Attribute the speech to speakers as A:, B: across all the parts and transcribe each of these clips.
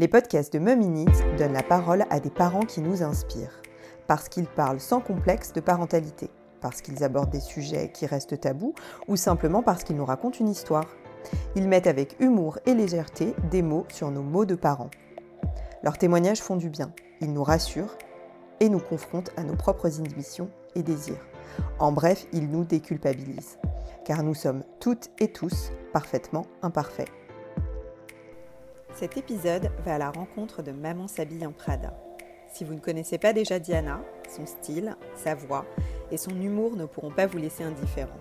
A: Les podcasts de Muminite donnent la parole à des parents qui nous inspirent, parce qu'ils parlent sans complexe de parentalité, parce qu'ils abordent des sujets qui restent tabous ou simplement parce qu'ils nous racontent une histoire. Ils mettent avec humour et légèreté des mots sur nos mots de parents. Leurs témoignages font du bien, ils nous rassurent et nous confrontent à nos propres inhibitions et désirs. En bref, ils nous déculpabilisent, car nous sommes toutes et tous parfaitement imparfaits. Cet épisode va à la rencontre de Maman s'habille en Prada. Si vous ne connaissez pas déjà Diana, son style, sa voix et son humour ne pourront pas vous laisser indifférents.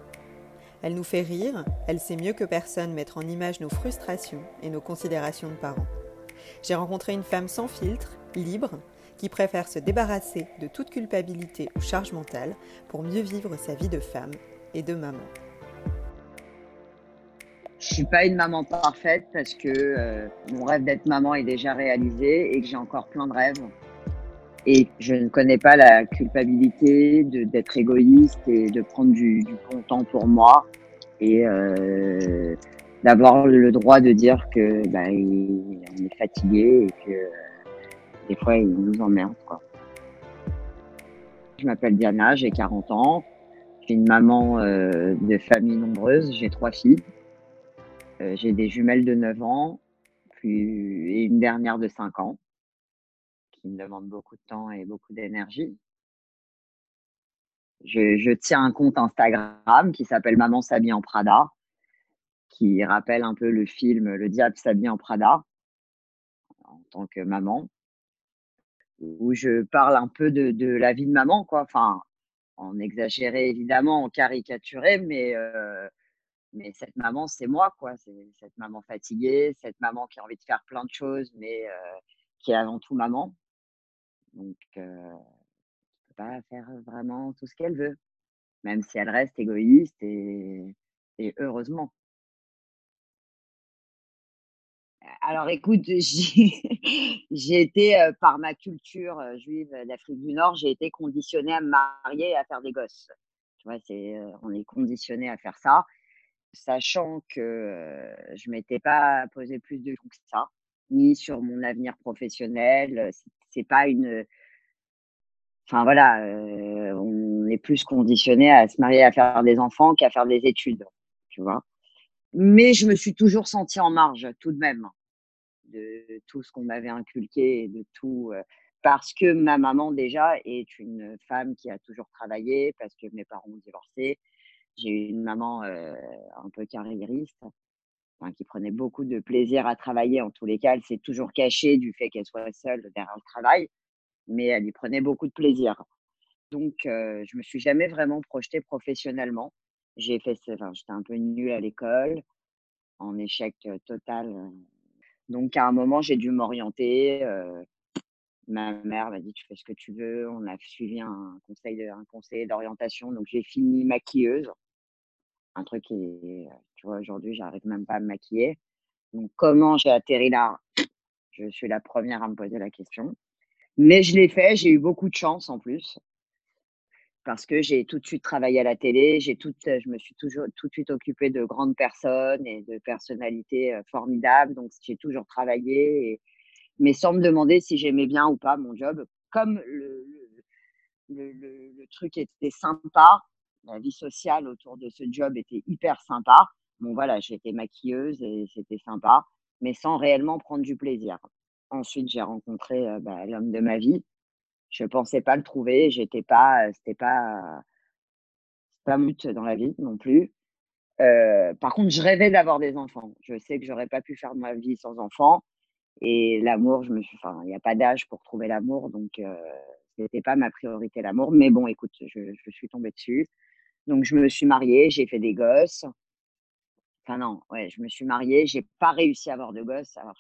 A: Elle nous fait rire, elle sait mieux que personne mettre en image nos frustrations et nos considérations de parents. J'ai rencontré une femme sans filtre, libre, qui préfère se débarrasser de toute culpabilité ou charge mentale pour mieux vivre sa vie de femme et de maman.
B: Je suis pas une maman parfaite parce que euh, mon rêve d'être maman est déjà réalisé et que j'ai encore plein de rêves. Et je ne connais pas la culpabilité d'être égoïste et de prendre du, du, bon temps pour moi et euh, d'avoir le droit de dire que bah, on est fatigué et que des fois il nous emmerde quoi. Je m'appelle Diana, j'ai 40 ans, je suis une maman euh, de famille nombreuse, j'ai trois filles. Euh, j'ai des jumelles de 9 ans puis, et une dernière de 5 ans qui me demande beaucoup de temps et beaucoup d'énergie. Je, je, tiens un compte Instagram qui s'appelle Maman s'habille en Prada, qui rappelle un peu le film Le diable s'habille en Prada en tant que maman, où je parle un peu de, de la vie de maman, quoi. Enfin, en exagéré évidemment, en caricaturé, mais euh, mais cette maman, c'est moi, quoi. C'est cette maman fatiguée, cette maman qui a envie de faire plein de choses, mais qui est avant tout maman. Donc, euh, ne peut pas faire vraiment tout ce qu'elle veut, même si elle reste égoïste et, heureusement. Alors, écoute, j'ai été, par ma culture juive d'Afrique du Nord, j'ai été conditionnée à me marier et à faire des gosses. Tu vois, euh, on est conditionné à faire ça sachant que je m'étais pas posé plus de questions que ça, ni sur mon avenir professionnel. C'est pas une. Enfin voilà, on est plus conditionné à se marier, à faire des enfants qu'à faire des études, tu vois? Mais je me suis toujours sentie en marge, tout de même, de tout ce qu'on m'avait inculqué, de tout. parce que ma maman déjà est une femme qui a toujours travaillé, parce que mes parents ont divorcé, j'ai eu une maman un peu carriériste, qui prenait beaucoup de plaisir à travailler. En tous les cas, elle s'est toujours cachée du fait qu'elle soit seule derrière le travail, mais elle y prenait beaucoup de plaisir. Donc, euh, je me suis jamais vraiment projetée professionnellement. J'ai fait, j'étais un peu nulle à l'école, en échec total. Donc, à un moment, j'ai dû m'orienter. Ma mère m'a dit tu fais ce que tu veux. On a suivi un conseil, un conseil d'orientation. Donc, j'ai fini maquilleuse un truc qui, tu vois, aujourd'hui, j'arrive même pas à me maquiller. Donc, comment j'ai atterri là? Je suis la première à me poser la question. Mais je l'ai fait, j'ai eu beaucoup de chance en plus. Parce que j'ai tout de suite travaillé à la télé, tout, je me suis toujours tout de suite occupée de grandes personnes et de personnalités formidables. Donc, j'ai toujours travaillé, mais sans me demander si j'aimais bien ou pas mon job. Comme le, le, le truc était sympa, la vie sociale autour de ce job était hyper sympa. Bon, voilà, j'étais maquilleuse et c'était sympa, mais sans réellement prendre du plaisir. Ensuite, j'ai rencontré euh, bah, l'homme de ma vie. Je ne pensais pas le trouver. J'étais pas, c'était pas, pas mute dans la vie non plus. Euh, par contre, je rêvais d'avoir des enfants. Je sais que j'aurais pas pu faire ma vie sans enfants. Et l'amour, je me suis, enfin, il n'y a pas d'âge pour trouver l'amour, donc euh, ce n'était pas ma priorité l'amour. Mais bon, écoute, je, je suis tombée dessus. Donc, je me suis mariée, j'ai fait des gosses. Enfin, non, ouais, je me suis mariée, j'ai pas réussi à avoir de gosses. Alors,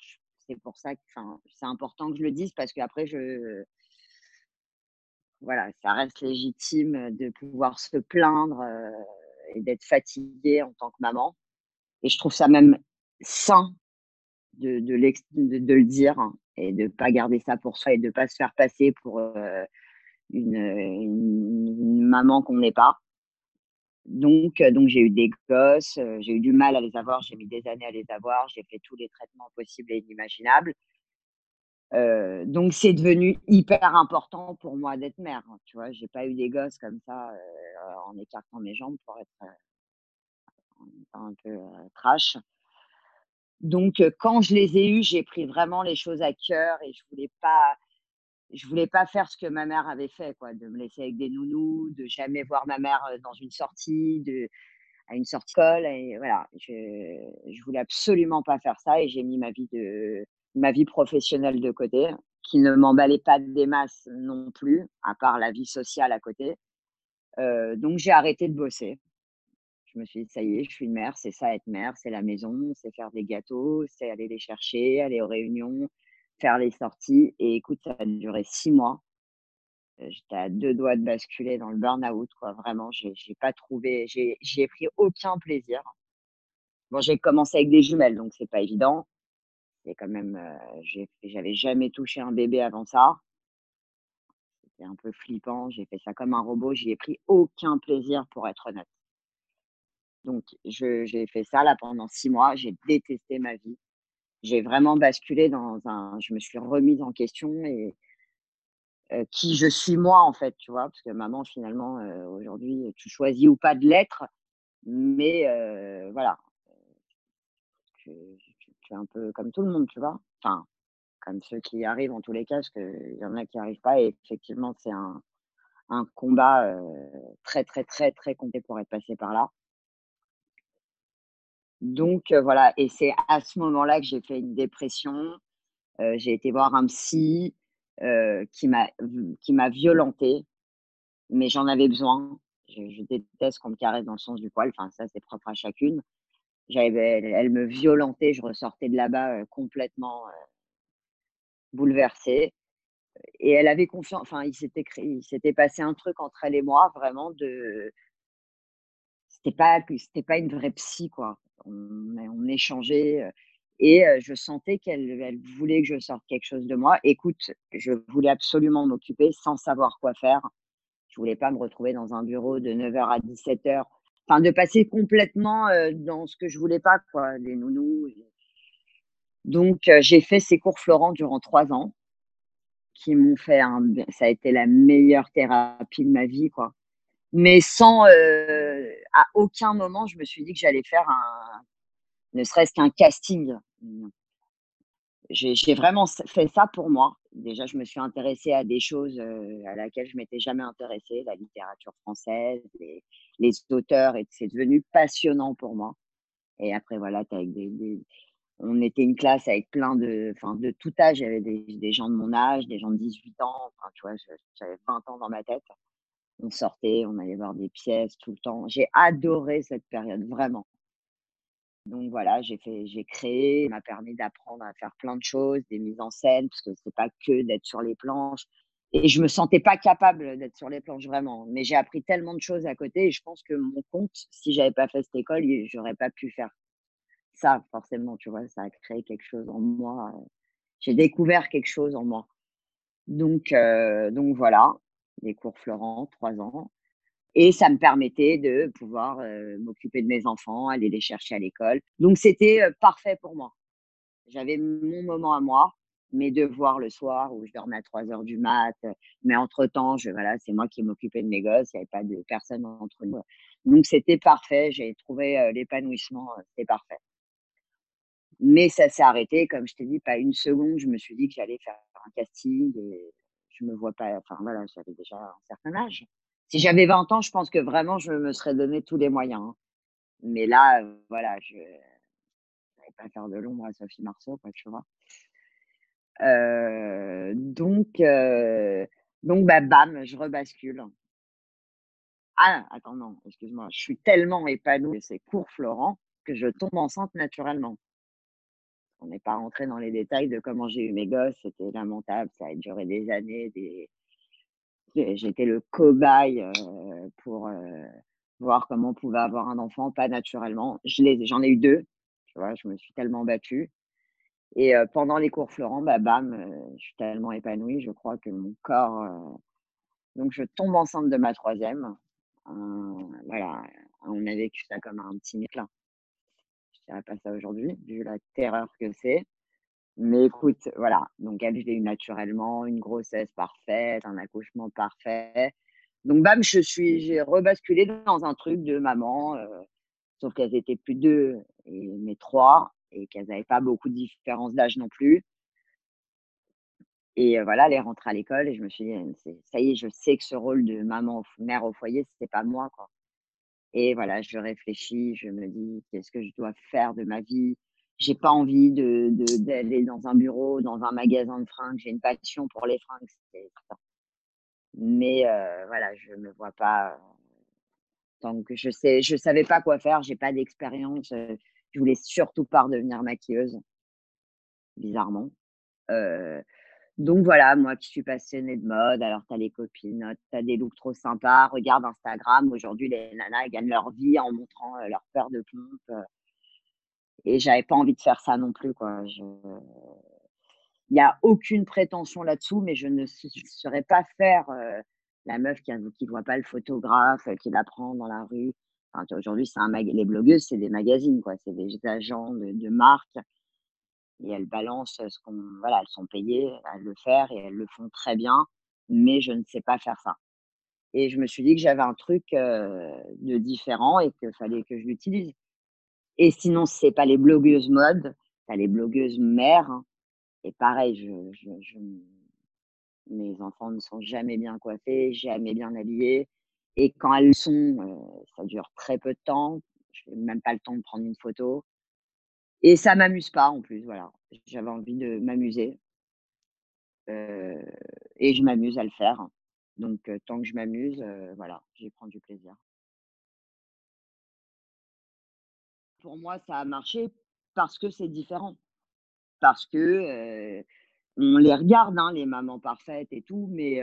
B: c'est pour ça que c'est important que je le dise parce qu'après, je. Voilà, ça reste légitime de pouvoir se plaindre euh, et d'être fatiguée en tant que maman. Et je trouve ça même sain de, le dire et de ne pas garder ça pour soi et de ne pas se faire passer pour euh, une, maman qu'on n'est pas. Donc, euh, donc j'ai eu des gosses, euh, j'ai eu du mal à les avoir, j'ai mis des années à les avoir, j'ai fait tous les traitements possibles et inimaginables. donc c'est devenu hyper important pour moi d'être mère, hein, tu vois? J'ai pas eu des gosses comme ça, en écartant mes jambes pour être, un peu, trash. Donc quand je les ai eus, j'ai pris vraiment les choses à cœur et je voulais pas je voulais pas faire ce que ma mère avait fait quoi, de me laisser avec des nounous, de jamais voir ma mère, dans une sortie, à une sortie d'école et voilà, je je voulais absolument pas faire ça et j'ai mis ma vie de ma vie professionnelle de côté, qui ne m'emballait pas des masses non plus, à part la vie sociale à côté. donc j'ai arrêté de bosser. Je me suis dit: «Ça y est, je suis une mère, c'est ça être mère, c'est la maison, c'est faire des gâteaux, c'est aller les chercher, aller aux réunions, faire les sorties» et écoute, ça a duré six mois. j'étais à deux doigts de basculer dans le burn-out, quoi. Vraiment, j'ai pas trouvé j'ai j'ai pris aucun plaisir. Bon, j'ai commencé avec des jumelles, donc c'est pas évident. C'est quand même, j'avais jamais touché un bébé avant ça. C'était un peu flippant, j'ai fait ça comme un robot, j'y ai pris aucun plaisir pour être honnête. Donc j'ai fait ça là pendant six mois, j'ai détesté ma vie. J'ai vraiment basculé dans un je me suis remise en question et qui je suis moi en fait, tu vois? Parce que maman finalement, aujourd'hui, tu choisis ou pas de l'être, mais voilà, tu es un peu comme tout le monde, tu vois? Enfin, comme ceux qui arrivent en tous les cas, parce qu'il y en a qui n'y arrivent pas et effectivement, c'est un un combat, très, très, très, très complet pour être passé par là. Donc voilà et c'est à ce moment-là que j'ai fait une dépression. j'ai été voir un psy, qui m'a qui m'a violentée, mais j'en avais besoin. Je déteste qu'on me caresse dans le sens du poil, enfin ça, c'est propre à chacune. J'avais elle me violentait, je ressortais de là-bas, complètement, bouleversée et elle avait confiance enfin il s'était passé un truc entre elle et moi vraiment de c'était pas c'était pas une vraie psy quoi. On échangeait, et je sentais qu'elle elle voulait que je sorte quelque chose de moi. Écoute, je voulais absolument m'occuper sans savoir quoi faire. Je voulais pas me retrouver dans un bureau de 9:00 à 17:00 enfin de passer complètement, dans ce que je voulais pas quoi, les nounous donc j'ai fait ces cours Florent durant trois ans qui m'ont fait ça a été la meilleure thérapie de ma vie quoi. Mais sans, à aucun moment je me suis dit que j'allais faire un ne serait-ce qu'un casting. J'ai vraiment fait ça pour moi. Déjà, je me suis intéressée à des choses, à laquelle je m'étais jamais intéressée, la littérature française, les auteurs et c'est devenu passionnant pour moi et après voilà, avec des on était une classe avec plein de enfin de tout âge. Il y avait des des gens de mon âge, des gens de 18 ans, enfin tu vois? j'avais 20 ans dans ma tête. On sortait, on allait voir des pièces tout le temps. J'ai adoré cette période, vraiment. Donc voilà, j'ai fait j'ai créé, ça m'a permis d'apprendre à faire plein de choses, des mises en scène, parce que c'est pas que d'être sur les planches et je me sentais pas capable d'être sur les planches vraiment, mais j'ai appris tellement de choses à côté et je pense que mon compte, si j'avais pas fait cette école, j'aurais pas pu faire ça forcément, tu vois? Ça a créé quelque chose en moi, j'ai découvert quelque chose en moi. Donc donc voilà, les cours Florent, 3 ans et ça me permettait de pouvoir, m'occuper de mes enfants, aller les chercher à l'école. Donc c'était, parfait pour moi. J'avais mon moment à moi, mes devoirs le soir où je dormais à 3:00 du mat, mais entre temps, je voilà, c'est moi qui m'occupais de mes gosses, il y avait pas de personne entre nous. Donc c'était parfait, j'ai trouvé, l'épanouissement, c'était parfait. Mais ça s'est arrêté, comme je t'ai dit, pas une seconde, je me suis dit que j'allais faire un casting et je me vois pas enfin voilà, j'avais déjà un certain âge. Si j'avais 20 ans, je pense que vraiment je me serais donné tous les moyens, hein. Mais là, voilà, je j'allais pas faire de l'ombre à Sophie Marceau, quoi, tu vois? Heu, donc heu, donc bah, bam, je rebascule. Ah! Attends, non, excuse-moi, je suis tellement épanouie de ces cours Florent que je tombe enceinte naturellement. On n'est pas rentré dans les détails de comment j'ai eu mes gosses, c'était lamentable, ça a duré des années, j'étais le cobaye, heu, pour, heu, voir comment on pouvait avoir un enfant, pas naturellement. J'en ai eu 2, tu vois? Je me suis tellement battue et heu, pendant les cours Florent, bah, bam, je suis tellement épanouie, je crois que mon corps, donc je tombe enceinte de ma 3e. Heu, voilà, on a vécu ça comme un petit Je dirais pas ça aujourd'hui, vu la terreur que c'est. Mais écoute, voilà, donc elle, je l'ai eu naturellement, une grossesse parfaite, un accouchement parfait. Donc bam, je suis j'ai rebasculé dans un truc de maman, sauf qu'elles étaient plus deux et mes trois et qu'elles n'avaient pas beaucoup de différence d'âge non plus. Et voilà, elle est rentrée à l'école et je me suis dit: «Ça y est, je sais que ce rôle de maman mère au foyer, c'est pas moi, quoi». Et voilà, je réfléchis, je me dis: «Qu'est-ce que je dois faire de ma vie?» j'ai pas envie de d'aller dans un bureau, dans un magasin de fringues. J'ai une passion pour les fringues, Mais voilà, je me vois pas, tant que je sais je savais pas quoi faire, j'ai pas d'expérience, je voulais surtout pas redevenir maquilleuse, bizarrement. Donc voilà, moi qui suis passionnée de mode, alors tu as les copines, tu as des looks trop sympas, regarde Instagram, aujourd'hui les nanas gagnent leur vie en montrant leur paire de pompes. et j'avais pas envie de faire ça non plus. Quoi. Il n'y a aucune prétention là-dessous, mais je ne saurais pas faire la meuf qui ne voit pas le photographe, qui la prend dans la rue. Aujourd'hui, c'est un les blogueuses, c'est des magazines, quoi. c'est des agents de, de marque et elles balancent ce qu'on voilà, elles sont payées à le faire et elles le font très bien, mais je ne sais pas faire ça. Et je me suis dit que j'avais un truc de différent et qu'il fallait que je l'utilise. Et sinon, c'est pas les blogueuses mode, tu as les blogueuses mères. Hein. et pareil, je, je, mes enfants ne sont jamais bien coiffés, jamais bien habillés. Et quand elles sont, ça dure très peu de temps. Je n'ai même pas le temps de prendre une photo. Et ça m'amuse pas en plus, voilà. J'avais envie de m'amuser. et je m'amuse à le faire. Donc tant que je m'amuse, voilà, j'y prends du plaisir. Pour moi, ça a marché parce que c'est différent. Parce que, on les regarde, hein, les mamans parfaites et tout, mais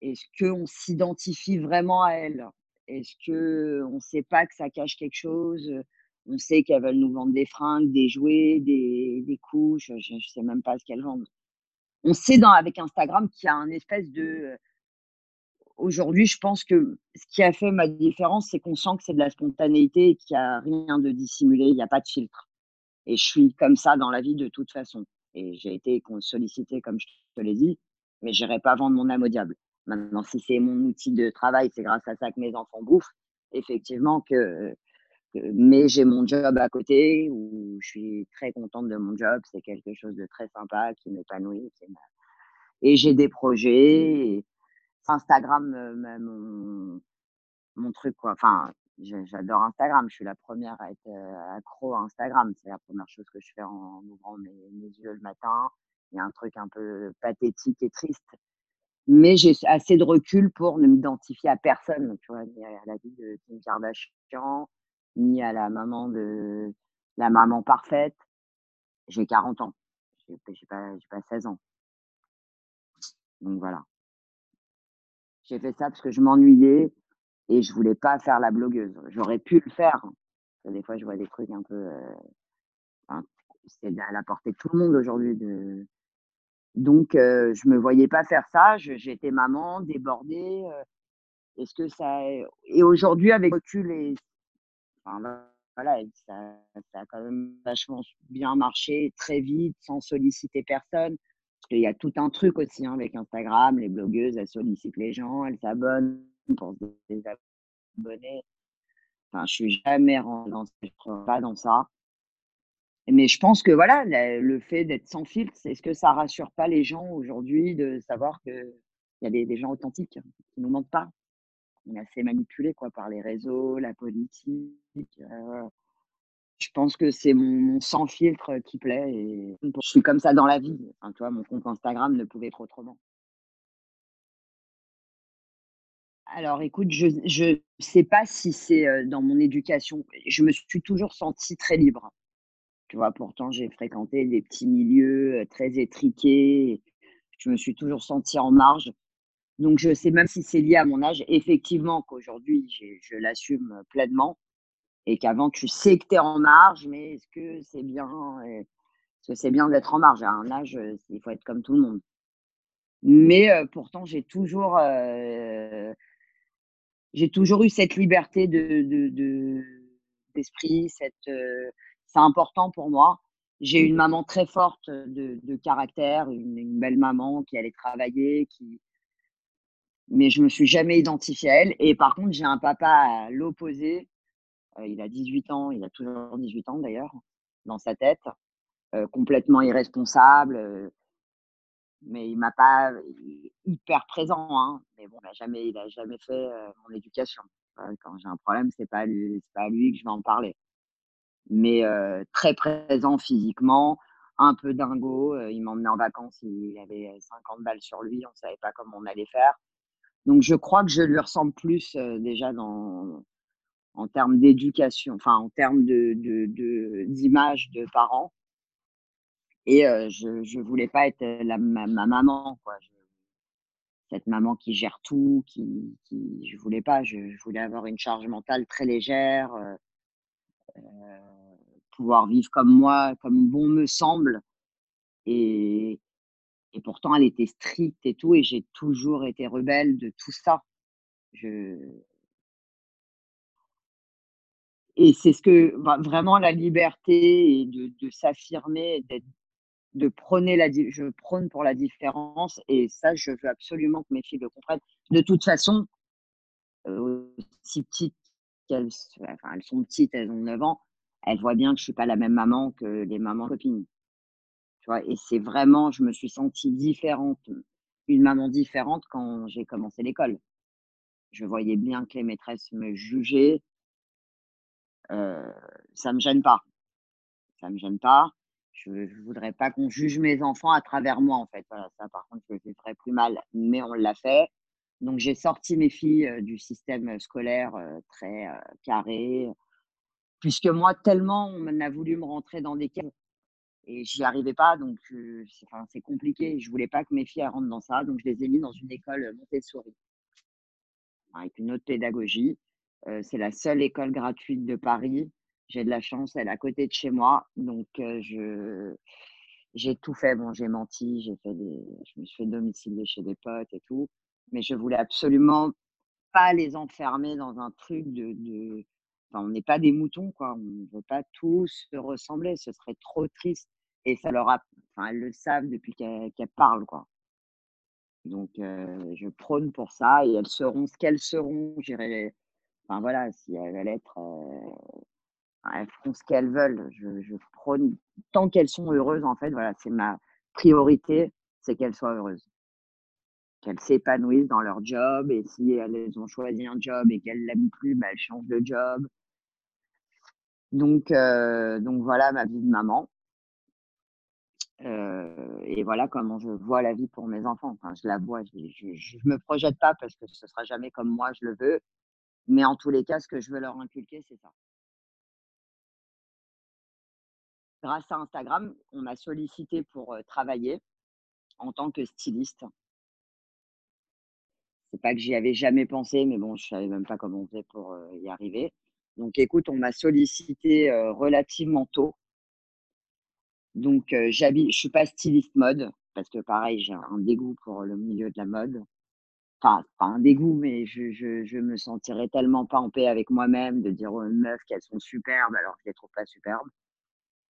B: est-ce qu'on s'identifie vraiment à elles? Est-ce qu'on ne sait pas que ça cache quelque chose? On sait qu'elles veulent nous vendre des fringues, des jouets, des, couches, je ne sais même pas ce qu'elles vendent. On sait dans, avec Instagram qu'il y a un espèce de... Aujourd'hui, je pense que ce qui a fait ma différence, c'est qu'on sent que c'est de la spontanéité et qu'il n'y a rien de dissimulé, il n'y a pas de filtre. Et je suis comme ça dans la vie de toute façon. Et j'ai été sollicitée, comme je te l'ai dit, mais je n'irai pas vendre mon âme au diable. Maintenant, si c'est mon outil de travail, c'est grâce à ça que mes enfants bouffent, effectivement que mais j'ai mon job à côté où je suis très contente de mon job. C'est quelque chose de très sympa qui m'épanouit. Et j'ai des projets. Instagram, mon, mon, truc, quoi. Enfin, j'adore Instagram. Je suis la première à être euh, accro à Instagram. C'est la première chose que je fais en ouvrant mes, mes yeux le matin. Il y a un truc un peu pathétique et triste mais j'ai assez de recul pour ne m'identifier à personne, tu vois, ni à la vie de Kim Kardashian, ni à la maman de la maman parfaite. J'ai 40 ans. J'ai pas, pas 16 ans. Donc voilà. J'ai fait ça parce que je m'ennuyais et je voulais pas faire la blogueuse. J'aurais pu le faire. Des fois, je vois des trucs un peu. Euh, c'est à la portée de tout le monde aujourd'hui. De... Donc, euh, je me voyais pas faire ça. J'étais maman, débordée. Euh, est-ce que ça. Et aujourd'hui, avec recul et voilà, ça, a quand même vachement bien marché, très vite, sans solliciter personne. Parce qu'il y a tout un truc aussi hein, avec Instagram, les blogueuses, elles sollicitent les gens, elles s'abonnent pour se désabonner. Enfin, je suis jamais pas dans ça. Mais je pense que voilà, le, fait d'être sans filtre, c'est ce que ça rassure pas les gens aujourd'hui de savoir qu'il y a des, des gens authentiques qui ne nous mentent pas? Assez manipulé quoi, par les réseaux, la politique. Euh, je pense que c'est mon, sans filtre qui plaît et je suis comme ça dans la vie. Enfin, toi, mon compte Instagram ne pouvait être autrement. Alors écoute, je ne sais pas si c'est euh, dans mon éducation. Je me suis toujours sentie très libre. Tu vois, pourtant, j'ai fréquenté des petits milieux euh, très étriqués. Je me suis toujours sentie en marge. Donc, je sais même si c'est lié à mon âge, effectivement, qu'aujourd'hui, je l'assume pleinement et qu'avant, tu sais que tu es en marge, mais est-ce que c'est bien, est-ce que c'est bien d'être en marge? À un âge, il faut être comme tout le monde. Mais pourtant, j'ai toujours, j'ai toujours eu cette liberté de, d'esprit, cette, c'est important pour moi. j'ai une maman très forte de, caractère, une, belle maman qui allait travailler, qui... mais je me suis jamais identifiée à elle. Et par contre, j'ai un papa à l'opposé. Euh, il a 18 ans, il a toujours 18 ans d'ailleurs, dans sa tête, euh, complètement irresponsable. Euh, mais il m'a pas hyper présent, hein. mais bon, il n'a jamais, il a jamais fait mon éducation. Quand j'ai un problème, c'est pas lui, pas à lui que je vais en parler mais très présent physiquement, un peu dingo. il m'emmenait en vacances, il avait 50 balles sur lui, on savait pas comment on allait faire. Donc je crois que je lui ressemble plus déjà dans, en termes d'éducation, enfin en termes de, d'image de, parents. Et je ne voulais pas être la, ma, maman, quoi. cette maman qui gère tout, qui, qui je voulais pas, je, voulais avoir une charge mentale très légère. Euh, pouvoir vivre comme moi, comme bon me semble. Et, et pourtant, elle était stricte et tout, et j'ai toujours été rebelle de tout ça. Et c'est ce que vraiment la liberté et de, s'affirmer, de prôner la, je prône pour la différence, et ça, je veux absolument que mes filles le comprennent. De toute façon, euh, aussi petites qu'elles, enfin, elles sont petites, elles ont 9 ans, elle voit bien que je suis pas la même maman que les mamans copines. Et c'est vraiment, je me suis sentie différente, une maman différente quand j'ai commencé l'école. Je voyais bien que les maîtresses me jugeaient. Euh, ça me gêne pas. Ça me gêne pas. Je ne voudrais pas qu'on juge mes enfants à travers moi, en fait. Ça, par contre, je le ferais plus mal, mais on l'a fait. Donc, j'ai sorti mes filles euh, du système scolaire euh, très euh, carré, puisque moi, tellement on a voulu me rentrer dans des et j'y arrivais pas, donc c'est compliqué. Je voulais pas que mes filles rentrent dans ça, donc je les ai mis dans une école Montessori avec une autre pédagogie. c'est la seule école gratuite de Paris. J'ai de la chance, elle est à côté de chez moi, donc je j'ai tout fait. Bon, j'ai menti, j'ai fait des, je me suis fait domicilier chez des potes et tout, mais je voulais absolument pas les enfermer dans un truc de on n'est pas des moutons, quoi. On ne veut pas tous se ressembler. Ce serait trop triste. Et ça leur a, enfin, elles le savent depuis qu'elles parlent, quoi. Donc, je prône pour ça et elles seront ce qu'elles seront. J'irai, enfin voilà, si elles veulent être, elles feront ce qu'elles veulent. Je, je prône tant qu'elles sont heureuses, en fait. Voilà, c'est ma priorité, c'est qu'elles soient heureuses qu'elles s'épanouissent dans leur job et si elles ont choisi un job et qu'elles l'aiment plus, bah, elles changent de job. Donc, donc voilà ma vie de maman. Et voilà comment je vois la vie pour mes enfants. Je la vois, je ne me projette pas parce que ce sera jamais comme moi je le veux. Mais en tous les cas, ce que je veux leur inculquer, c'est ça. Grâce à Instagram, on m'a sollicité pour travailler en tant que styliste. C'est pas que j'y avais jamais pensé, mais bon, je savais même pas comment on faisait pour y arriver. Donc, écoute, on m'a sollicité relativement tôt. Donc, j'habite, je suis pas styliste mode parce que pareil, j'ai un dégoût pour le milieu de la mode. Enfin, pas un dégoût, mais je, je, me sentirais tellement pas en paix avec moi-même de dire aux meufs qu'elles sont superbes alors que je les trouve pas superbes.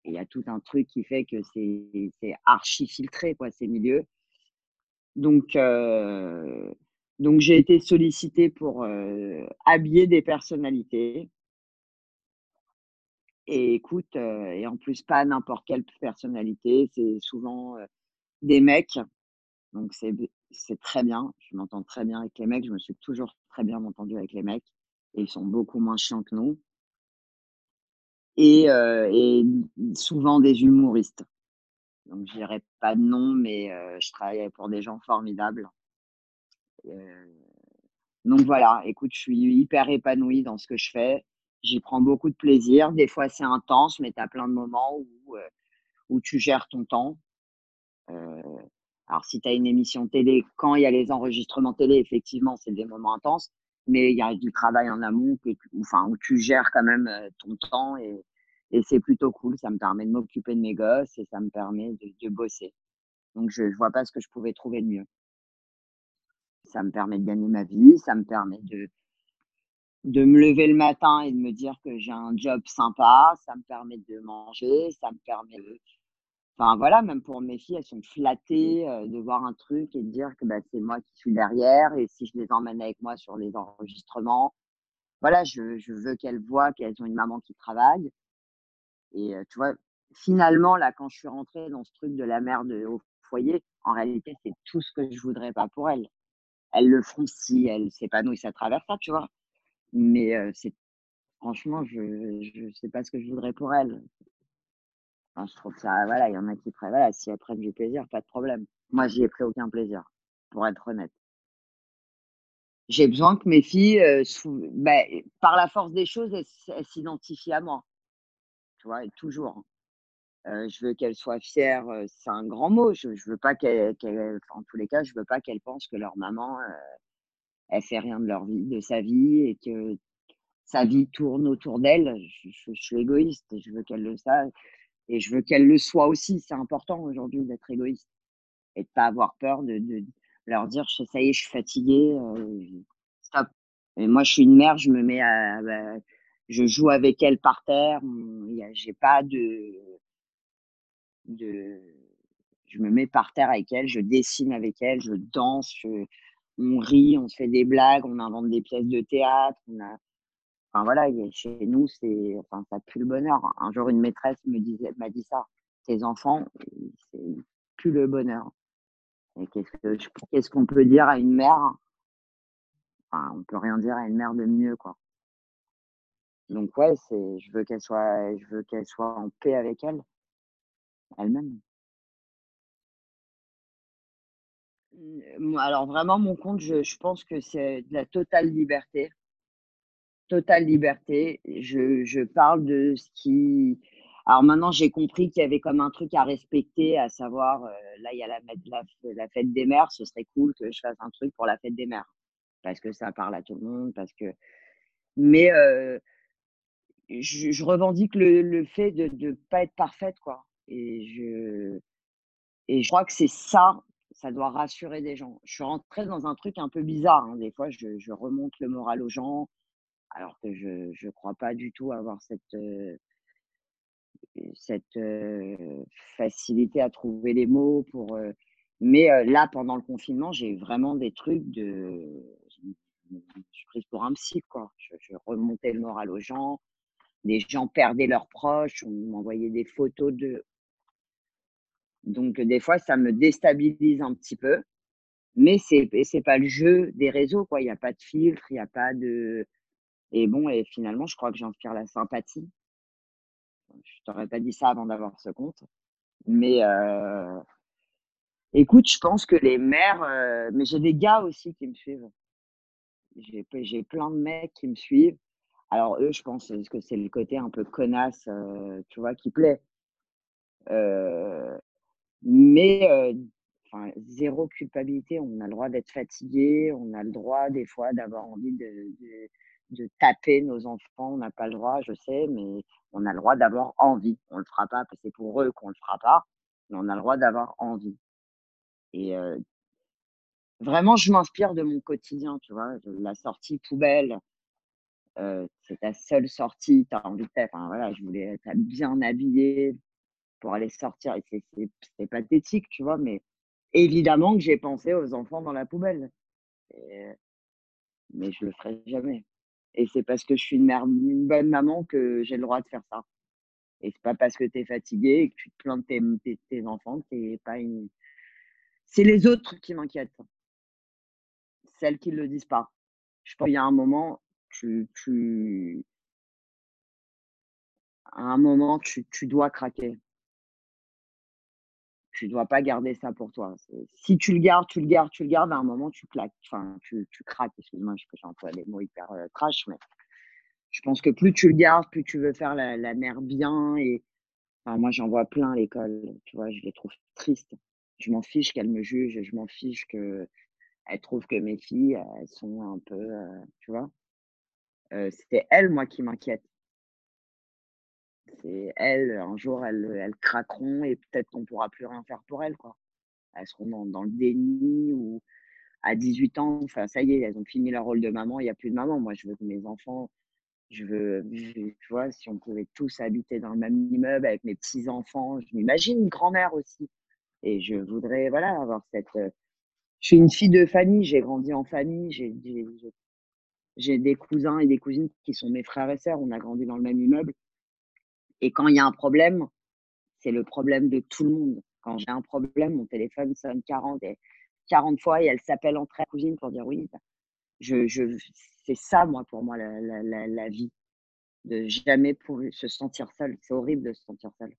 B: il y a tout un truc qui fait que c'est archi filtré, quoi, ces milieux. Donc, donc j'ai été sollicitée pour habiller des personnalités. Et écoute, et en plus, pas n'importe quelle personnalité, c'est souvent des mecs. Donc, c'est très bien. Je m'entends très bien avec les mecs. Je me suis toujours très bien entendu avec les mecs. Et ils sont beaucoup moins chiants que nous. Et, et souvent des humoristes. Donc, je dirais pas de nom, mais je travaille pour des gens formidables. donc voilà, écoute, je suis hyper épanouie dans ce que je fais j'y prends beaucoup de plaisir. Des fois, c'est intense, mais tu as plein de moments où, euh, où tu gères ton temps. Euh, alors, si tu as une émission télé, quand il y a les enregistrements télé, effectivement, c'est des moments intenses, mais il y a du travail en amont que, enfin, où tu gères quand même euh, ton temps et, et c'est plutôt cool. Ça me permet de m'occuper de mes gosses et ça me permet de, de bosser. Donc, je ne vois pas ce que je pouvais trouver de mieux. Ça me permet de gagner ma vie, ça me permet de, de me lever le matin et de me dire que j'ai un job sympa, ça me permet de manger, ça me permet de... Enfin voilà, même pour mes filles, elles sont flattées euh, de voir un truc et de dire que bah, c'est moi qui suis derrière et si je les emmène avec moi sur les enregistrements, voilà, je, je veux qu'elles voient qu'elles ont une maman qui travaille. Et euh, tu vois, finalement, là, quand je suis rentrée dans ce truc de la mère de, au foyer, en réalité, c'est tout ce que je voudrais pas pour elles. Elles le font si elles s'épanouissent à travers ça, tu vois. Mais c'est franchement, je ne sais pas ce que je voudrais pour elles. je trouve ça, voilà, il y en a qui prennent, voilà, si elles prennent du plaisir, pas de problème. Moi, j'y ai pris aucun plaisir, pour être honnête. J'ai besoin que mes filles, bah, par la force des choses, elles, s'identifient à moi. Tu vois, toujours. Je veux qu'elles soient fières, c'est un grand mot. Je, je veux pas qu'elles, en tous les cas, je veux pas qu'elles pensent que leur maman, elle fait rien de leur vie, de sa vie et que sa vie tourne autour d'elle. Je, suis égoïste je veux qu'elle le sache et je veux qu'elle le soit aussi. C'est important aujourd'hui d'être égoïste et de pas avoir peur de, leur dire ça y est, je suis fatiguée, euh, stop. Moi, je suis une mère, je me mets à, je joue avec elle par terre. J'ai pas de, de, je me mets par terre avec elle, je dessine avec elle, je danse, je, on rit, on se fait des blagues, on invente des pièces de théâtre. On a... Enfin voilà, chez nous, c'est, enfin, ça pue le bonheur. Un jour, une maîtresse me disait, m'a dit ça. Tes enfants, c'est plus le bonheur. Et qu'est-ce, qu'on peut dire à une mère? Enfin, on peut rien dire à une mère de mieux, quoi. Donc ouais, c'est, je veux qu'elle soit, je veux qu'elle soit en paix avec elle, elle-même. Alors vraiment, mon compte, je, pense que c'est de la totale liberté. Totale liberté. Je, parle de ce qui. Alors maintenant, j'ai compris qu'il y avait comme un truc à respecter, à savoir, euh, là, il y a la, la, fête des mères, ce serait cool que je fasse un truc pour la fête des mères. Parce que ça parle à tout le monde, parce que. Mais euh, je, revendique le, fait de ne pas être parfaite, quoi. Et je, et je crois que c'est ça ça doit rassurer des gens. Je suis rentrée dans un truc un peu bizarre. Hein. Des fois, je, remonte le moral aux gens, alors que je ne crois pas du tout avoir cette, euh, euh, facilité à trouver les mots. Pour, euh, Mais là, pendant le confinement, j'ai vraiment des trucs de. Je suis prise pour un psy, quoi. Je, je remontais le moral aux gens. Des gens perdaient leurs proches, on m'envoyait des photos de donc, des fois, ça me déstabilise un petit peu. Mais c'est n'est pas le jeu des réseaux, quoi. Il n'y a pas de filtre, il n'y a pas de. Et bon, et finalement, je crois que j'inspire la sympathie. Je t'aurais pas dit ça avant d'avoir ce compte. Mais euh, écoute, je pense que les mères. Euh, mais j'ai des gars aussi qui me suivent. J'ai plein de mecs qui me suivent. Alors, eux, je pense que c'est le côté un peu connasse, euh, tu vois, qui plaît. Mais enfin, zéro culpabilité, on a le droit d'être fatigué, on a le droit des fois d'avoir envie de, de, taper nos enfants, on n'a pas le droit, je sais, mais on a le droit d'avoir envie. On le fera pas parce que c'est pour eux qu'on le fera pas, mais on a le droit d'avoir envie. Et vraiment, je m'inspire de mon quotidien, tu vois, la sortie poubelle. c'est ta seule sortie, tu as envie de enfin, voilà, je voulais être bien habillée, pour aller sortir. C'est pathétique, tu vois, mais évidemment que j'ai pensé aux enfants dans la poubelle. mais je le ferai jamais. Et c'est parce que je suis une, mère, une bonne maman que j'ai le droit de faire ça. Et c'est pas parce que tu es fatiguée et que tu te plantes tes, tes, enfants que pas une. C'est les autres qui m'inquiètent. Celles qui ne le disent pas. Je pense qu'il y a un moment, tu, tu... à un moment, tu, tu dois craquer tu dois pas garder ça pour toi. Si tu le gardes, tu le gardes, tu le gardes, à un moment, tu claques, enfin, tu, tu craques. Excuse-moi, je j'emploie des mots hyper euh, trash, mais je pense que plus tu le gardes, plus tu veux faire la, la mère bien. Et enfin, moi, j'en vois plein à l'école, tu vois, je les trouve tristes. Je m'en fiche qu'elles me jugent, je m'en fiche qu'elles trouvent que mes filles, elles sont un peu, euh, tu vois. Euh, c'est elles, moi, qui m'inquiètent c'est elles, un jour, elles, elles craqueront et peut-être qu'on pourra plus rien faire pour elles, quoi. Elles seront dans, le déni ou à 18 ans, enfin, ça y est, elles ont fini leur rôle de maman, il n'y a plus de maman. Moi, je veux que mes enfants, je veux, tu vois, si on pouvait tous habiter dans le même immeuble avec mes petits-enfants, je m'imagine une grand-mère aussi. Et je voudrais, voilà, avoir cette. Euh, je suis une fille de famille, j'ai grandi en famille, j'ai des cousins et des cousines qui sont mes frères et sœurs, on a grandi dans le même immeuble. Et quand il y a un problème, c'est le problème de tout le monde. Quand j'ai un problème, mon téléphone sonne 40 et 40 fois et elle s'appelle entre elles cousines pour dire oui. Bah, je, je, c'est ça, moi, pour moi, la, la, la, vie. De jamais se sentir seul. C'est horrible de se sentir seul.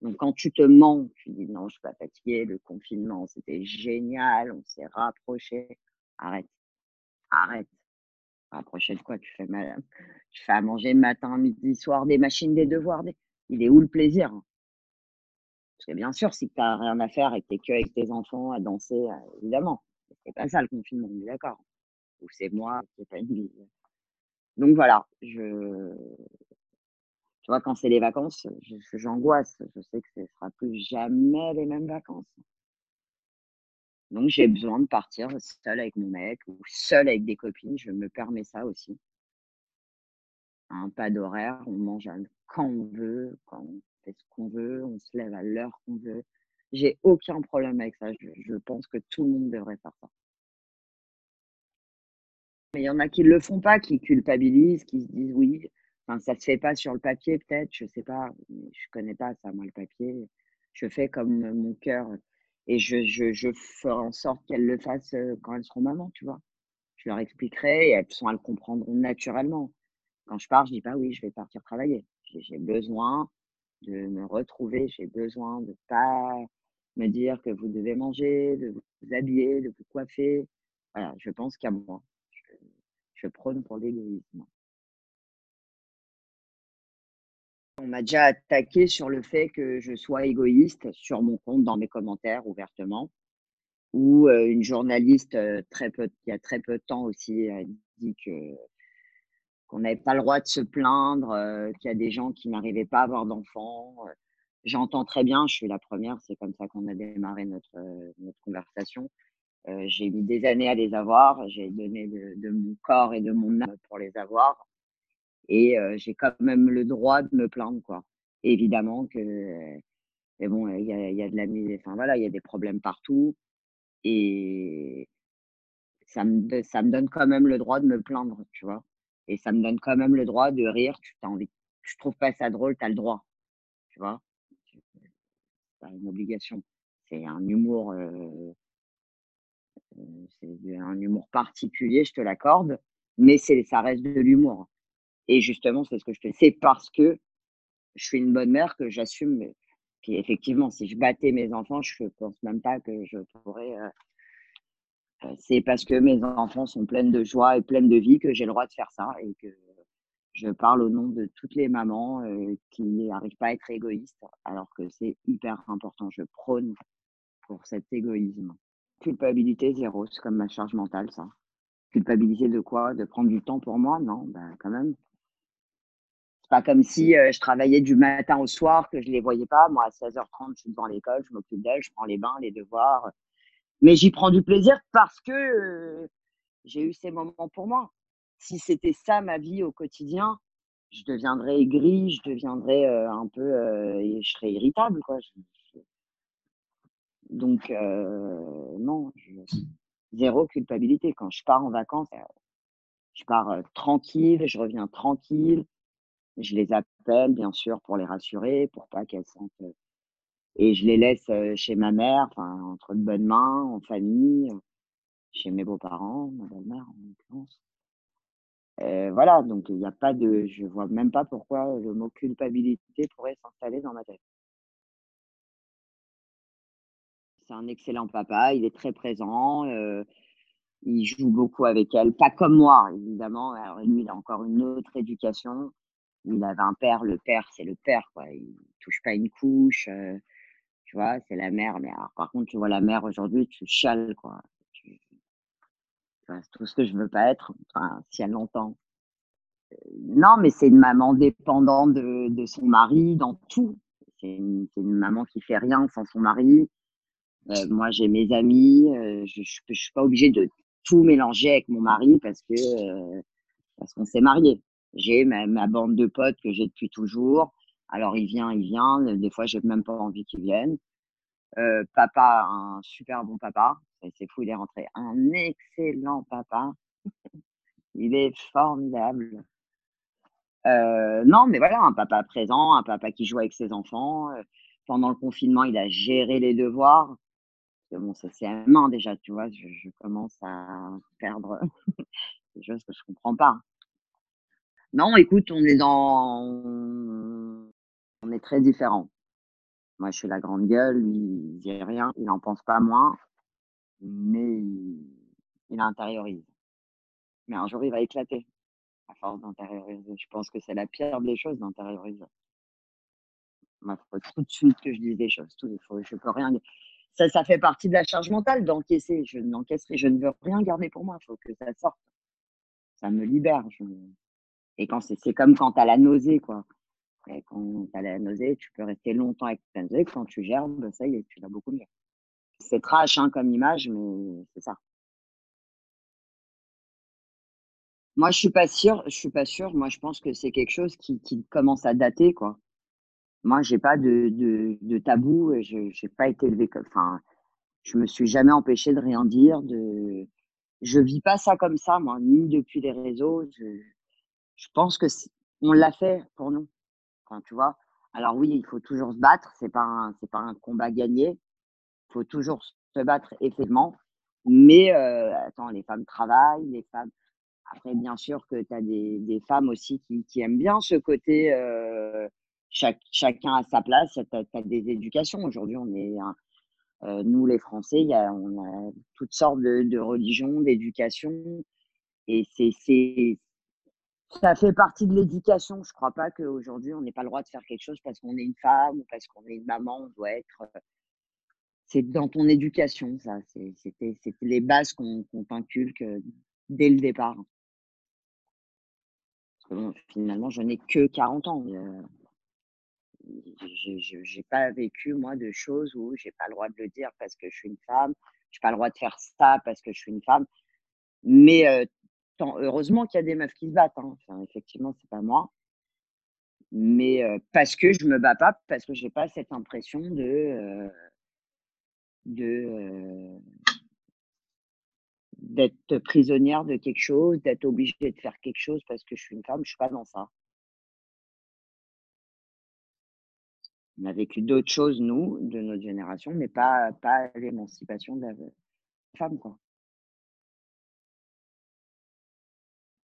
B: Donc, quand tu te mens, tu dis non, je suis pas fatiguée, le confinement, c'était génial, on s'est rapprochés. Arrête. Arrête. Rapprocher de quoi tu fais, mal, tu fais à manger matin, midi, soir, des machines, des devoirs. Il est où le plaisir Parce que bien sûr, si tu n'as rien à faire et que tu es avec tes enfants à danser, euh, évidemment. C'est pas ça le confinement, on est d'accord. Ou c'est moi qui n'ai pas une. Donc voilà, je, tu vois, quand c'est les vacances, j'angoisse. Je, sais que ce ne sera plus jamais les mêmes vacances. Donc, j'ai besoin de partir seule avec mon mec ou seule avec des copines. Je me permets ça aussi. Un pas d'horaire, on mange quand on veut, quand on fait ce qu'on veut, on se lève à l'heure qu'on veut. J'ai aucun problème avec ça. Je, pense que tout le monde devrait faire ça. Mais il y en a qui ne le font pas, qui culpabilisent, qui se disent oui, enfin, ça se fait pas sur le papier peut-être, je sais pas, je connais pas ça, moi, le papier. Je fais comme mon cœur et je, je, je ferai en sorte qu'elles le fassent quand elles seront mamans, tu vois. Je leur expliquerai et elles, sont, elles comprendront naturellement. Quand je pars, je dis pas oui, je vais partir travailler. J'ai besoin de me retrouver, j'ai besoin de pas me dire que vous devez manger, de vous habiller, de vous coiffer. Voilà, je pense qu'à moi. Je, je prône pour l'égoïsme. On m'a déjà attaqué sur le fait que je sois égoïste sur mon compte dans mes commentaires ouvertement. Ou une journaliste très peu, qui a très peu de temps aussi a dit que qu'on n'avait pas le droit de se plaindre, qu'il y a des gens qui n'arrivaient pas à avoir d'enfants. J'entends très bien, je suis la première, c'est comme ça qu'on a démarré notre, notre conversation. j'ai mis des années à les avoir, j'ai donné de, mon corps et de mon âme pour les avoir et j'ai quand même le droit de me plaindre quoi. évidemment que mais bon, il y a, y a, de la enfin voilà, il y a des problèmes partout et ça me ça me donne quand même le droit de me plaindre, tu vois? Et ça me donne quand même le droit de rire, tu as envie tu trouves pas ça drôle, tu as le droit. Tu vois? C'est une obligation. C'est un humour c'est un humour particulier, je te l'accorde, mais c'est ça reste de l'humour. Et justement, c'est ce que je fais. C'est parce que je suis une bonne mère que j'assume. Puis effectivement, si je battais mes enfants, je ne pense même pas que je pourrais. Euh, euh, c'est parce que mes enfants sont pleins de joie et pleins de vie que j'ai le droit de faire ça et que je parle au nom de toutes les mamans euh, qui n'arrivent pas à être égoïstes, alors que c'est hyper important. Je prône pour cet égoïsme. Culpabilité zéro, c'est comme ma charge mentale, ça. Culpabilité de quoi? De prendre du temps pour moi? Non, ben quand même. C'est pas comme si je travaillais du matin au soir, que je les voyais pas. Moi, à 16h30, je suis devant l'école, je m'occupe d'elles, je prends les bains, les devoirs. Mais j'y prends du plaisir parce que j'ai eu ces moments pour moi. Si c'était ça ma vie au quotidien, je deviendrais aigrie, je deviendrais un peu, je serais irritable, quoi. Donc, non, zéro culpabilité. Quand je pars en vacances, je pars tranquille, je reviens tranquille. Je les appelle, bien sûr, pour les rassurer, pour pas qu'elles sentent. Et je les laisse chez ma mère, enfin, entre de bonnes mains, en famille, chez mes beaux-parents, ma belle-mère en l'occurrence. voilà, donc il n'y a pas de. Je vois même pas pourquoi le mot culpabilité pourrait s'installer dans ma tête. C'est un excellent papa, il est très présent, il joue beaucoup avec elle, pas comme moi, évidemment. Alors lui, il a encore une autre éducation il avait un père, le père, c'est le père, quoi. Il touche pas une couche, euh, tu vois, c'est la mère. Mais par contre, tu vois la mère aujourd'hui, tu chiales, quoi. c'est tout ce que je veux pas être, enfin, si elle l'entend. Euh, non, mais c'est une maman dépendante de, son mari dans tout. C'est une, maman qui fait rien sans son mari. moi, j'ai mes amis. je ne suis pas obligée de tout mélanger avec mon mari parce que parce qu'on s'est mariés. J'ai ma, bande de potes que j'ai depuis toujours. Alors, il vient, il vient. Des fois, j'ai même pas envie qu'il vienne. Euh, papa, un super bon papa. C'est fou, il est rentré. Un excellent papa. il est formidable. Euh, non, mais voilà, un papa présent, un papa qui joue avec ses enfants. Euh, pendant le confinement, il a géré les devoirs. Bon, ça c'est un main déjà, tu vois. Je, je commence à perdre des choses que je comprends pas. Non, écoute, on est dans, on est très différents. Moi, je suis la grande gueule, lui, il rien, il n'en pense pas moins, mais il, intériorise. Mais un jour, il va éclater à force d'intérioriser. Je pense que c'est la pire des choses d'intérioriser. Il faut tout de suite que je dise des choses. Tout, faut, je peux rien. Ça, ça fait partie de la charge mentale d'encaisser. Je n'encaisserai, je ne veux rien garder pour moi. Il faut que ça sorte. Ça me libère. Et quand c'est, comme quand tu as la nausée, quoi. Et quand tu la nausée, tu peux rester longtemps avec ta nausée. Quand tu gères, ben, ça y est, tu vas beaucoup mieux. C'est trash hein, comme image, mais c'est ça. Moi, je suis pas sûre. Je suis pas sûre. Moi, je pense que c'est quelque chose qui, qui, commence à dater, quoi. Moi, j'ai pas de, de, de tabou. Je n'ai pas été élevée comme. Enfin, je me suis jamais empêchée de rien dire. De, je vis pas ça comme ça, moi, ni depuis les réseaux. Je, je pense que on l'a fait pour nous tu vois. Alors oui, il faut toujours se battre, c'est pas c'est pas un combat gagné. Il faut toujours se battre effectivement. Mais euh, attends, les femmes travaillent, les femmes. Après, bien sûr que tu as des, des, femmes aussi qui, qui, aiment bien ce côté euh, chaque, chacun à sa place. Tu as, des éducations. Aujourd'hui, on est, euh, nous les Français, on a toutes sortes de, de religions, d'éducation. Et c'est ça fait partie de l'éducation. Je ne crois pas qu'aujourd'hui, on n'ait pas le droit de faire quelque chose parce qu'on est une femme ou parce qu'on est une maman. On doit être. Euh, c'est dans ton éducation, ça. C'était les bases qu'on t'inculque euh, dès le départ. finalement, je n'ai que 40 ans. Euh, je n'ai pas vécu, moi, de choses où j'ai pas le droit de le dire parce que je suis une femme. Je n'ai pas le droit de faire ça parce que je suis une femme. Mais heureusement qu'il y a des meufs qui se battent. Hein. Enfin, effectivement, c'est pas moi. Mais parce que je me bats pas, parce que j'ai pas cette impression de de d'être prisonnière de quelque chose, d'être obligée de faire quelque chose parce que je suis une femme. Je suis pas dans ça. On a vécu d'autres choses, nous, de notre génération, mais pas, pas l'émancipation de la femme, quoi.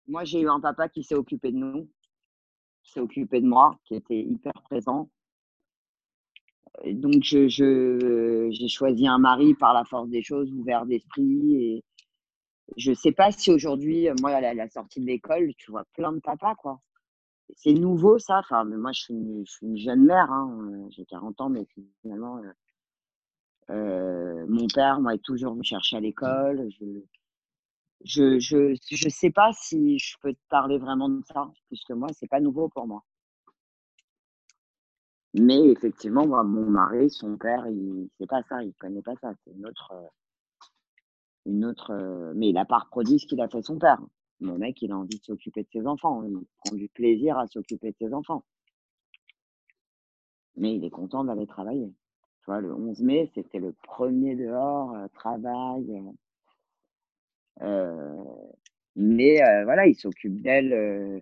B: Moi, j'ai eu un papa qui s'est occupé de nous, qui s'est occupé de moi, qui était hyper présent. donc, je, j'ai choisi un mari par la force des choses, ouvert d'esprit. Et je ne sais pas si aujourd'hui, moi, à la, sortie de l'école, tu vois plein de papas, quoi. C'est nouveau, ça. Enfin, moi, je suis une, jeune mère. Hein. J'ai 40 ans, mais finalement, euh, euh, mon père, est toujours me chercher à l'école. Je, je je je sais pas si je peux te parler vraiment de ça, puisque moi, c'est pas nouveau pour moi. Mais effectivement, moi, mon mari, son père, il c'est pas ça, il connaît pas ça. C'est une autre, euh, une autre. Euh, mais il a pas reproduit ce qu'il a fait son père. Mon mec, il a envie de s'occuper de ses enfants. Il prend du plaisir à s'occuper de ses enfants. Mais il est content d'aller travailler. Tu vois, le 11 mai, c'était le premier dehors, euh, travail. Mais euh, voilà, il s'occupe d'elle euh,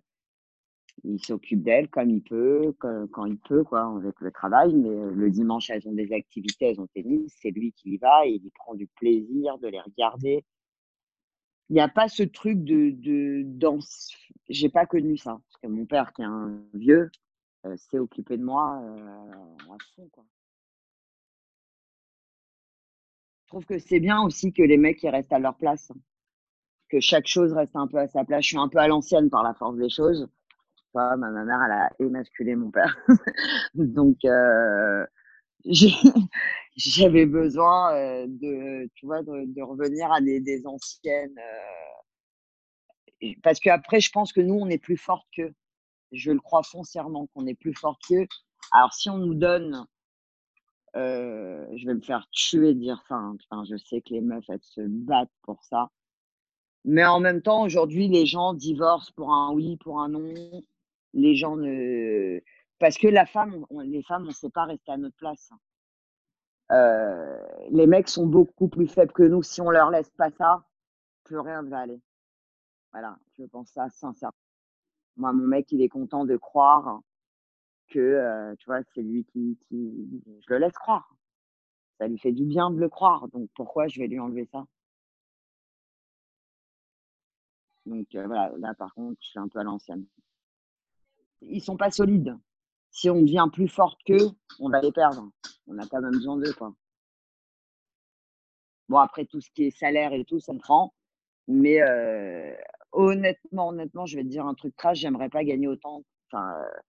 B: il s'occupe d'elle comme il peut, quand, il peut, quoi, avec le travail. Mais le dimanche, elles ont des activités, elles ont tennis, c'est lui qui y va et il prend du plaisir de les regarder. Il n'y a pas ce truc de, de danse. J'ai pas connu ça. Parce que mon père, qui est un vieux, s'est occupé de moi. Je trouve que c'est bien aussi que les mecs ils restent à leur place que chaque chose reste un peu à sa place. Je suis un peu à l'ancienne par la force des choses. ma, mère, elle a émasculé mon père. Donc, euh, j'avais besoin euh, de, tu vois, de, revenir à des, anciennes. Euh, parce qu'après, je pense que nous, on est plus fortes qu'eux. Je le crois foncièrement qu'on est plus fortes qu'eux. Alors, si on nous donne je vais me faire tuer de dire ça. Hein. Enfin, je sais que les meufs, elles se battent pour ça. Mais en même temps, aujourd'hui, les gens divorcent pour un oui, pour un non. Les gens ne. Parce que la femme, les femmes, on ne sait pas rester à notre place. Euh, les mecs sont beaucoup plus faibles que nous. Si on leur laisse pas ça, plus rien ne va aller. Voilà, je pense ça sincèrement. Moi, mon mec, il est content de croire que, euh, tu vois, c'est lui qui, qui, Je le laisse croire. Ça lui fait du bien de le croire. Donc, pourquoi je vais lui enlever ça? Donc, euh, voilà, là, par contre, je suis un peu à l'ancienne. Ils sont pas solides. Si on devient plus forte qu'eux, on va les perdre. On a quand même besoin d'eux, quoi. Bon, après, tout ce qui est salaire et tout, ça me prend. Mais euh, honnêtement, honnêtement, je vais te dire un truc crash, j'aimerais pas gagner autant, enfin, euh,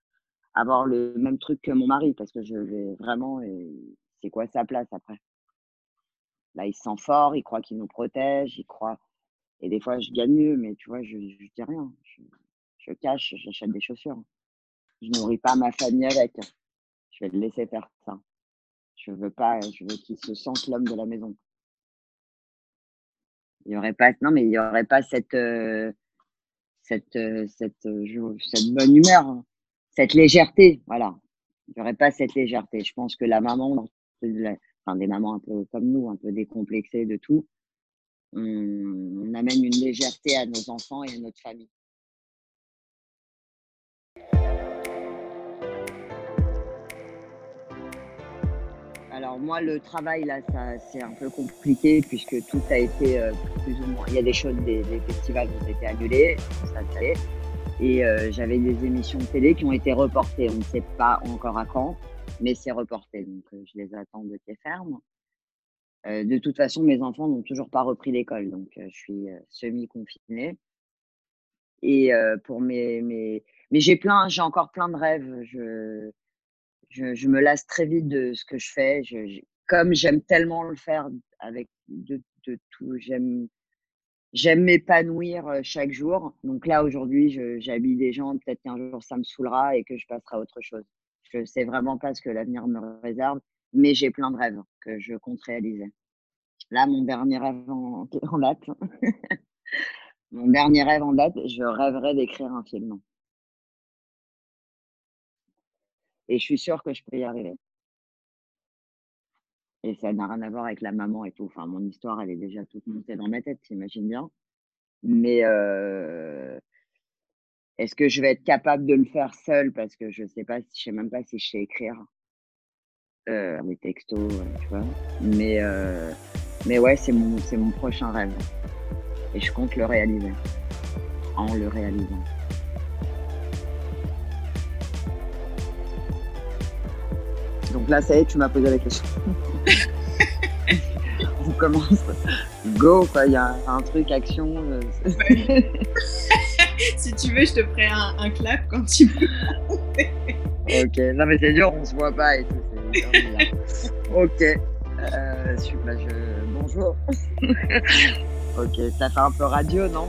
B: avoir le même truc que mon mari, parce que je vais vraiment, c'est quoi sa place après? Là, il se sent fort, il croit qu'il nous protège, il croit. Et des fois, je gagne mieux, mais tu vois, je, je dis rien. Je, je cache, j'achète des chaussures. Je nourris pas ma famille avec. Je vais le laisser faire ça. Je veux pas, je veux qu'il se sente l'homme de la maison. Il y aurait pas, non, mais il y aurait pas cette, euh, cette, euh, cette, euh, cette bonne humeur, hein. cette légèreté. Voilà. Il n'y aurait pas cette légèreté. Je pense que la maman, enfin, des mamans un peu comme nous, un peu décomplexées de tout, on amène une légèreté à nos enfants et à notre famille. Alors moi, le travail, là, ça, c'est un peu compliqué puisque tout a été euh, plus ou moins... Il y a des choses, des, festivals qui ont été annulés, ça Et euh, j'avais des émissions de télé qui ont été reportées. On ne sait pas encore à quand, mais c'est reporté. Donc euh, je les attends de pied ferme. De toute façon, mes enfants n'ont toujours pas repris l'école, donc je suis semi-confinée. Et pour mes, mes... Mais j'ai plein, j'ai encore plein de rêves. Je je, me lasse très vite de ce que je fais. Je, comme j'aime tellement le faire avec de, tout, j'aime j'aime m'épanouir euh, chaque jour. Donc là, aujourd'hui, j'habille des gens. Peut-être qu'un jour, ça me saoulera et que je passerai à autre chose. Je ne sais vraiment pas ce que l'avenir me réserve, mais j'ai plein de rêves que je compte réaliser. Là, mon dernier rêve en, date, mon dernier rêve en date, je rêverais d'écrire un film. Et je suis sûre que je peux y arriver. Et ça n'a rien à voir avec la maman et tout. Enfin, mon histoire, elle est déjà toute montée dans ma tête, t'imagines bien. Mais euh, est-ce que je vais être capable de le faire seule? Parce que je sais pas, je sais même pas si je sais écrire euh, les textos, tu vois. Mais, euh, mais ouais, c'est mon, c'est mon prochain rêve. Et je compte le réaliser. En le réalisant. Donc là, ça y est, tu m'as posé la question. On commence. Go, quoi. Il y a un, truc, action. Euh,
C: si tu veux, je te ferai un, clap quand tu veux.
B: ok. Non, mais c'est dur, on se voit pas et tout. ok. Euh, super, je... Bonjour. ok, ça fait un peu radio, non?